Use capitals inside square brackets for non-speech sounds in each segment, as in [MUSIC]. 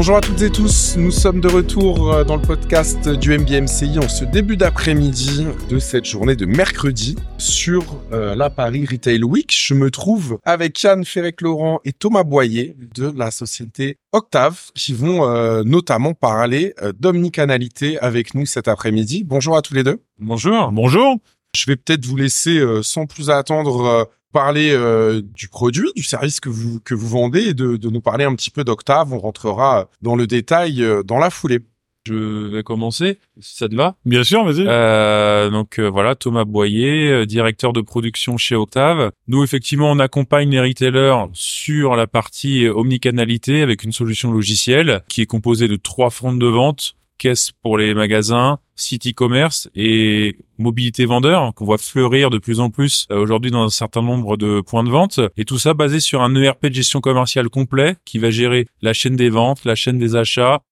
Bonjour à toutes et tous, nous sommes de retour euh, dans le podcast du MBMCI en ce début d'après-midi de cette journée de mercredi sur euh, la Paris Retail Week. Je me trouve avec Yann Ferrec-Laurent et Thomas Boyer de la société Octave qui vont euh, notamment parler d'omnicanalité avec nous cet après-midi. Bonjour à tous les deux. Bonjour. Bonjour. Je vais peut-être vous laisser sans plus attendre parler euh, du produit, du service que vous que vous vendez et de, de nous parler un petit peu d'Octave. On rentrera dans le détail euh, dans la foulée. Je vais commencer, si ça te va. Bien sûr, vas-y. Euh, donc euh, voilà, Thomas Boyer, directeur de production chez Octave. Nous, effectivement, on accompagne les retailers sur la partie omnicanalité avec une solution logicielle qui est composée de trois fronts de vente caisse pour les magasins, site e-commerce et mobilité vendeur qu'on voit fleurir de plus en plus euh, aujourd'hui dans un certain nombre de points de vente. Et tout ça basé sur un ERP de gestion commerciale complet qui va gérer la chaîne des ventes, la chaîne des achats,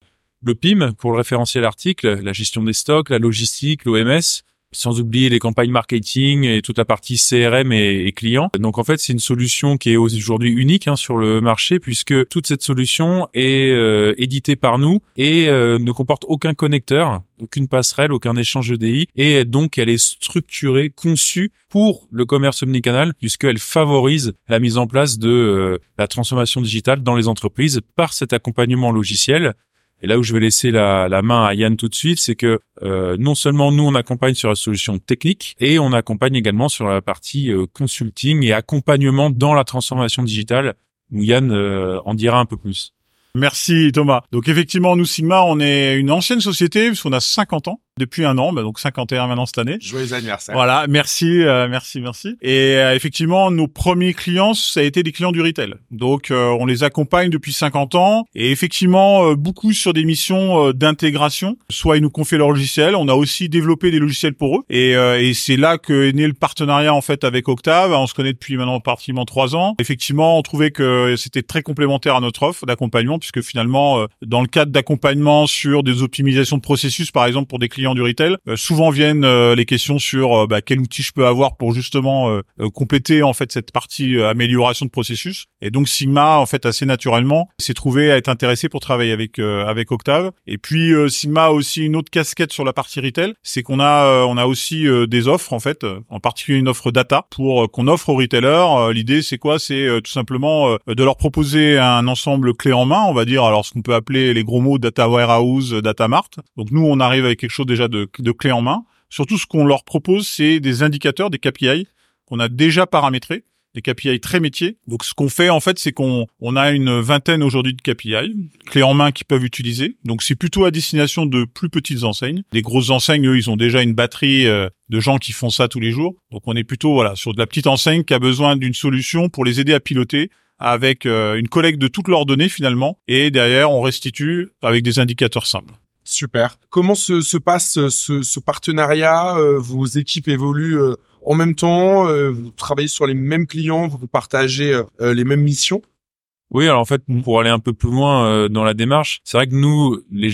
le PIM pour le référentiel article, la gestion des stocks, la logistique, l'OMS sans oublier les campagnes marketing et toute la partie CRM et, et client. Donc en fait, c'est une solution qui est aujourd'hui unique hein, sur le marché puisque toute cette solution est euh, éditée par nous et euh, ne comporte aucun connecteur, aucune passerelle, aucun échange EDI et donc elle est structurée, conçue pour le commerce omnicanal puisqu'elle favorise la mise en place de euh, la transformation digitale dans les entreprises par cet accompagnement logiciel et là où je vais laisser la, la main à Yann tout de suite, c'est que euh, non seulement nous on accompagne sur la solution technique, et on accompagne également sur la partie euh, consulting et accompagnement dans la transformation digitale. Où Yann euh, en dira un peu plus. Merci Thomas. Donc effectivement, nous Sigma, on est une ancienne société puisqu'on a 50 ans depuis un an, bah donc 51 maintenant cette année. Joyeux anniversaire. Voilà, merci, euh, merci, merci. Et euh, effectivement, nos premiers clients, ça a été des clients du retail. Donc euh, on les accompagne depuis 50 ans et effectivement beaucoup sur des missions d'intégration. Soit ils nous confient leur logiciel, on a aussi développé des logiciels pour eux. Et, et c'est là que est né le partenariat en fait avec Octave. On se connaît depuis maintenant pratiquement trois ans. Effectivement, on trouvait que c'était très complémentaire à notre offre d'accompagnement puisque finalement, dans le cadre d'accompagnement sur des optimisations de processus, par exemple pour des clients du retail, euh, souvent viennent euh, les questions sur euh, bah, quel outil je peux avoir pour justement compléter en fait cette partie amélioration de processus. Et donc Sigma en fait assez naturellement s'est trouvé à être intéressé pour travailler avec avec Octave. Et puis Sigma a aussi une autre casquette sur la partie retail, c'est qu'on a on a aussi des offres en fait, en particulier une offre data pour qu'on offre aux retailers. L'idée c'est quoi? C'est tout simplement de leur proposer un ensemble clé en main, on va dire alors ce qu'on peut appeler les gros mots data warehouse, data mart. Donc nous on arrive avec quelque chose déjà de, de clés en main. Surtout, ce qu'on leur propose, c'est des indicateurs, des KPI qu'on a déjà paramétrés, des KPI très métiers. Donc, ce qu'on fait, en fait, c'est qu'on on a une vingtaine aujourd'hui de KPI, clés en main qu'ils peuvent utiliser. Donc, c'est plutôt à destination de plus petites enseignes. Les grosses enseignes, eux, ils ont déjà une batterie euh, de gens qui font ça tous les jours. Donc, on est plutôt, voilà, sur de la petite enseigne qui a besoin d'une solution pour les aider à piloter avec euh, une collecte de toutes leurs données finalement. Et derrière, on restitue avec des indicateurs simples. Super. Comment se, se passe euh, ce, ce partenariat euh, Vos équipes évoluent euh, en même temps Vous travaillez sur les mêmes clients Vous partagez les mêmes missions? Oui, alors en fait, pour aller un peu plus loin dans la démarche, c'est vrai que nous, les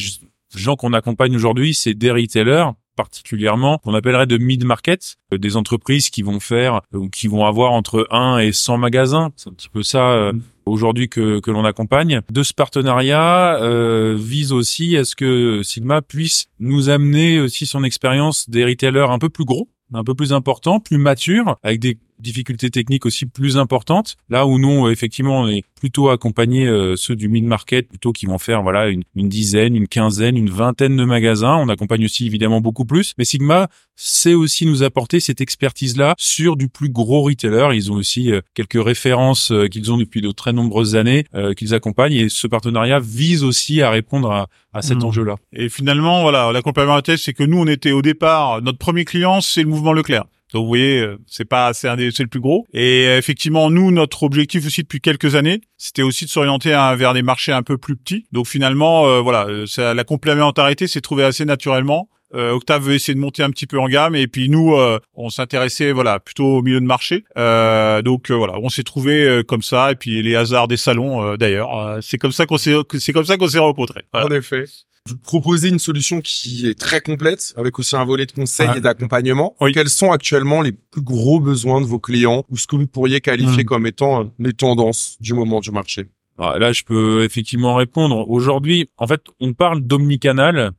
gens qu'on accompagne aujourd'hui, c'est des retailers particulièrement qu'on appellerait de mid-market, des entreprises qui vont faire ou qui vont avoir entre 1 et 100 magasins. C'est un petit peu ça mmh aujourd'hui que, que l'on accompagne. De ce partenariat euh, vise aussi à ce que Sigma puisse nous amener aussi son expérience des retailers un peu plus gros, un peu plus importants, plus matures, avec des difficultés techniques aussi plus importantes. Là où nous, effectivement, on est plutôt accompagné euh, ceux du mid-market, plutôt qui vont faire voilà une, une, dizaine, une quinzaine, une vingtaine de magasins. On accompagne aussi évidemment beaucoup plus. Mais Sigma sait aussi nous apporter cette expertise-là sur du plus gros retailer. Ils ont aussi euh, quelques références euh, qu'ils ont depuis de très nombreuses années qu'ils accompagnent. Et ce partenariat vise aussi à répondre à, à cet mmh. enjeu-là. Et finalement, voilà, la complémentarité, c'est que nous, on était au départ, notre premier client, c'est le mouvement Leclerc. Donc vous voyez, euh, c'est pas c'est un c'est le plus gros. Et euh, effectivement, nous notre objectif aussi depuis quelques années, c'était aussi de s'orienter vers des marchés un peu plus petits. Donc finalement, euh, voilà, la complémentarité s'est trouvée assez naturellement. Octave veut essayer de monter un petit peu en gamme et puis nous on s'intéressait voilà plutôt au milieu de marché. Donc voilà on s'est trouvé comme ça et puis les hasards des salons d'ailleurs c'est comme ça qu'on s'est c'est comme ça qu'on s'est rencontrés. En effet. Vous proposez une solution qui est très complète, avec aussi un volet de conseil et d'accompagnement. Quels sont actuellement les plus gros besoins de vos clients ou ce que vous pourriez qualifier hmm. comme étant les tendances du moment du marché? Ah, Là, je peux effectivement répondre. Aujourd'hui, en fait, on parle d'omnicanal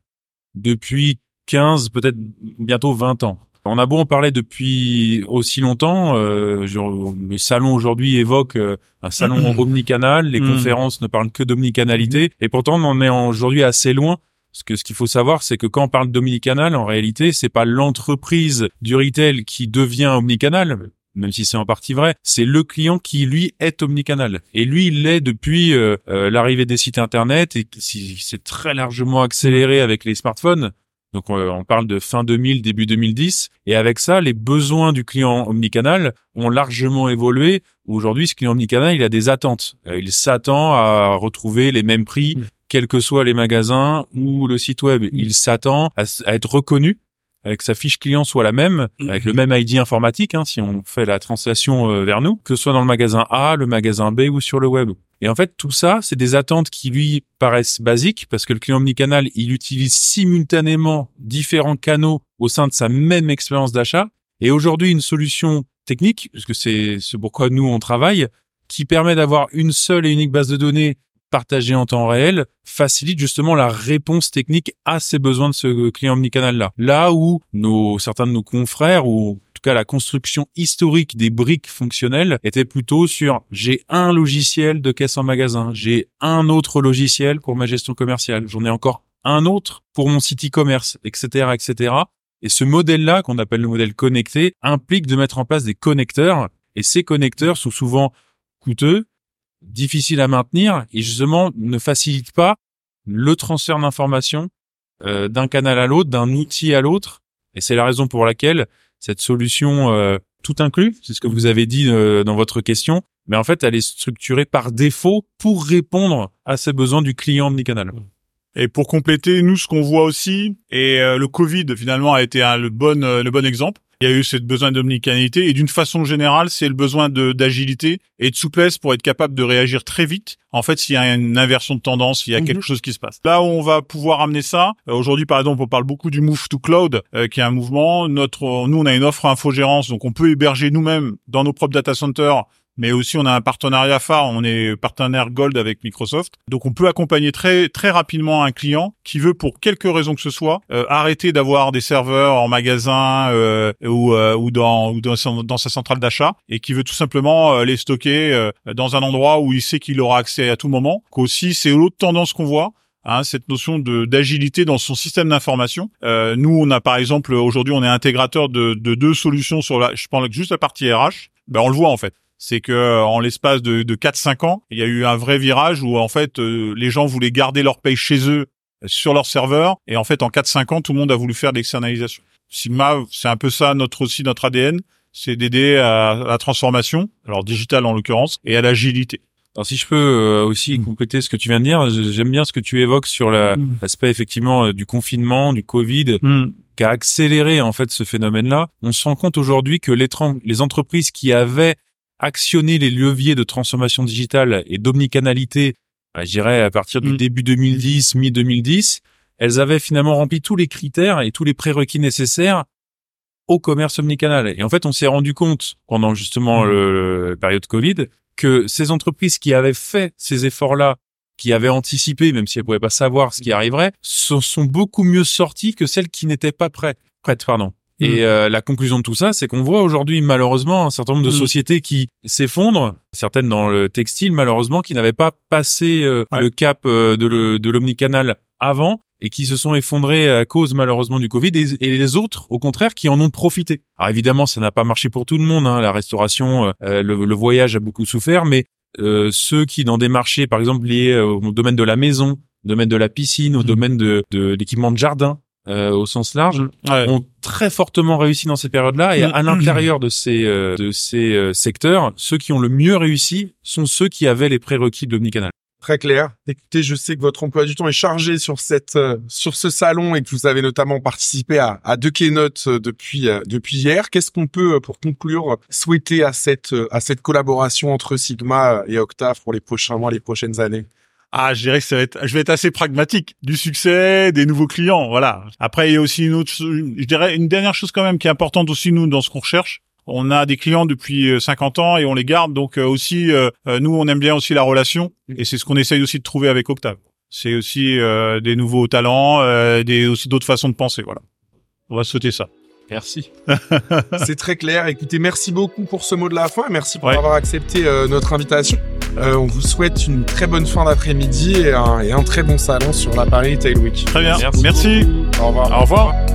depuis 15, peut-être bientôt 20 ans. On a beau en parler depuis aussi longtemps, euh, je- les salons aujourd'hui évoquent euh, un salon [CLEARS THROAT] omnicanal, les Mhm. conférences ne parlent que d'omnicanalité, et pourtant on en est aujourd'hui assez loin. Parce que ce qu'il faut savoir, c'est que quand on parle d'omnicanal, en réalité, c'est pas l'entreprise du retail qui devient omnicanal, même si c'est en partie vrai, c'est le client qui lui est omnicanal. Et lui, il l'est depuis euh, euh, l'arrivée des sites internet et s'est très largement accéléré avec les smartphones. Donc on, parle de fin 2000, début 2010. Et avec ça, les besoins du client omnicanal ont largement évolué. Aujourd'hui, ce client omnicanal, il a des attentes. Euh, Il s'attend à retrouver les mêmes prix, Mm. quels que soient les magasins ou le site web. Il s'attend à être reconnu avec sa fiche client soit la même, Mm. avec le même ID informatique, hein, si on fait la translation euh, vers nous, que ce soit dans le magasin A, le magasin B ou sur le web. Et en fait, tout ça, c'est des attentes qui lui paraissent basiques parce que le client omnicanal, il utilise simultanément différents canaux au sein de sa même expérience d'achat. Et aujourd'hui, une solution technique, parce que c'est ce pourquoi nous on travaille, qui permet d'avoir une seule et unique base de données partagée en temps réel, facilite justement la réponse technique à ces besoins de ce client omnicanal-là. Là où nos, certains de nos confrères, ou la construction historique des briques fonctionnelles, était plutôt sur j'ai un logiciel de caisse en magasin, j'ai un autre logiciel pour ma gestion commerciale, j'en ai encore un autre pour mon site e-commerce, etc., etc. Et ce modèle-là, qu'on appelle le modèle connecté, implique de mettre en place des connecteurs. Et ces connecteurs sont souvent coûteux, difficiles à maintenir et justement ne facilitent pas le transfert d'informations euh, d'un canal à l'autre, d'un outil à l'autre. Et c'est la raison pour laquelle cette solution euh, tout inclus, c'est ce que vous avez dit euh, dans votre question, mais en fait, elle est structurée par défaut pour répondre à ces besoins du client omnicanal. Et pour compléter, nous, ce qu'on voit aussi, et euh, le Covid finalement a été euh, le bon exemple. Il y a eu ce besoin d'omnicanalité et d'une façon générale, c'est le besoin de d'agilité et de souplesse pour être capable de réagir très vite. En fait, s'il y a une inversion de tendance, s'il y a Mhm. quelque chose qui se passe. Là où on va pouvoir amener ça, euh, aujourd'hui par exemple, on parle beaucoup du move to cloud, euh, qui est un mouvement. Notre, nous, on a une offre infogérance, donc on peut héberger nous-mêmes dans nos propres data centers mais aussi on a un partenariat phare, on est partenaire Gold avec Microsoft. Donc on peut accompagner très très rapidement un client qui veut pour quelque raison que ce soit euh, arrêter d'avoir des serveurs en magasin euh, ou, euh, ou dans ou dans, sa centrale d'achat et qui veut tout simplement euh, les stocker euh, dans un endroit où il sait qu'il aura accès à tout moment. Qu'aussi c'est l'autre tendance qu'on voit. Hein, cette notion de d'agilité dans son système d'information. Euh, nous, on a par exemple aujourd'hui, on est intégrateur de, de deux solutions sur la, je parle juste la partie RH. Ben on le voit en fait c'est que euh, en l'espace de, de 4-5 ans, il y a eu un vrai virage où en fait euh, les gens voulaient garder leur paye chez eux euh, sur leur serveur et en fait en 4-5 ans tout le monde a voulu faire de l'externalisation. Sigma, c'est un peu ça notre aussi notre ADN, c'est d'aider à, à la transformation, alors digitale en l'occurrence, et à l'agilité. Alors si je peux euh, aussi compléter ce que tu viens de dire, j'aime bien ce que tu évoques sur la- Mm. l'aspect effectivement euh, du confinement, du Covid, qui a accéléré en fait ce phénomène-là. On se rend compte aujourd'hui que les, les entreprises qui avaient actionné les leviers de transformation digitale et d'omnicanalité, bah, je dirais à partir du Mm. début 2010, mi-2010, elles avaient finalement rempli tous les critères et tous les prérequis nécessaires au commerce omnicanal. Et en fait, on s'est rendu compte pendant justement Mm. le, la période Covid que ces entreprises qui avaient fait ces efforts-là, qui avaient anticipé, même si elles pouvaient pas savoir ce qui arriverait, se sont beaucoup mieux sorties que celles qui n'étaient pas prêtes. Prêtes, pardon. Et euh, la conclusion de tout ça, c'est qu'on voit aujourd'hui malheureusement un certain nombre de Mm. sociétés qui s'effondrent, certaines dans le textile malheureusement, qui n'avaient pas passé euh, Ouais. le cap euh, de le- de l'omnicanal avant et qui se sont effondrés à cause malheureusement du Covid et, et les autres au contraire qui en ont profité. Alors évidemment ça n'a pas marché pour tout le monde, hein, la restauration, euh, le, le voyage a beaucoup souffert, mais euh, ceux qui dans des marchés par exemple liés euh, au domaine de la maison, au domaine de la piscine, au Mm. domaine de, de l'équipement de jardin euh, au sens large, Ouais. ont très fortement réussi dans ces périodes-là et Mm. à l'intérieur de ces euh, de ces euh, secteurs, ceux qui ont le mieux réussi sont ceux qui avaient les prérequis de l'omnicanal. Très clair. Écoutez, je sais que votre emploi du temps est chargé sur cette euh, sur ce salon et que vous avez notamment participé à, à deux keynotes euh, depuis euh, depuis hier. Qu'est-ce qu'on peut, pour conclure, souhaiter à cette à cette collaboration entre Sigma et Octave pour les prochains mois, les prochaines années? Ah, je dirais que ça va être, je vais être assez pragmatique. Du succès, des nouveaux clients, voilà. Après, il y a aussi une autre, je dirais une dernière chose quand même qui est importante aussi nous dans ce qu'on recherche. on a des clients depuis 50 ans et on les garde. Donc aussi, nous, on aime bien aussi la relation et c'est ce qu'on essaye aussi de trouver avec Octave. C'est aussi des nouveaux talents, des aussi d'autres façons de penser. Voilà. On va sauter ça. Merci. [LAUGHS] c'est très clair. Écoutez, merci beaucoup pour ce mot de la fin. Merci pour avoir accepté notre invitation. Euh, on vous souhaite une très bonne fin d'après-midi et un, très bon salon sur la Paris Tail Week. Très bien. Merci. Au revoir. Au revoir.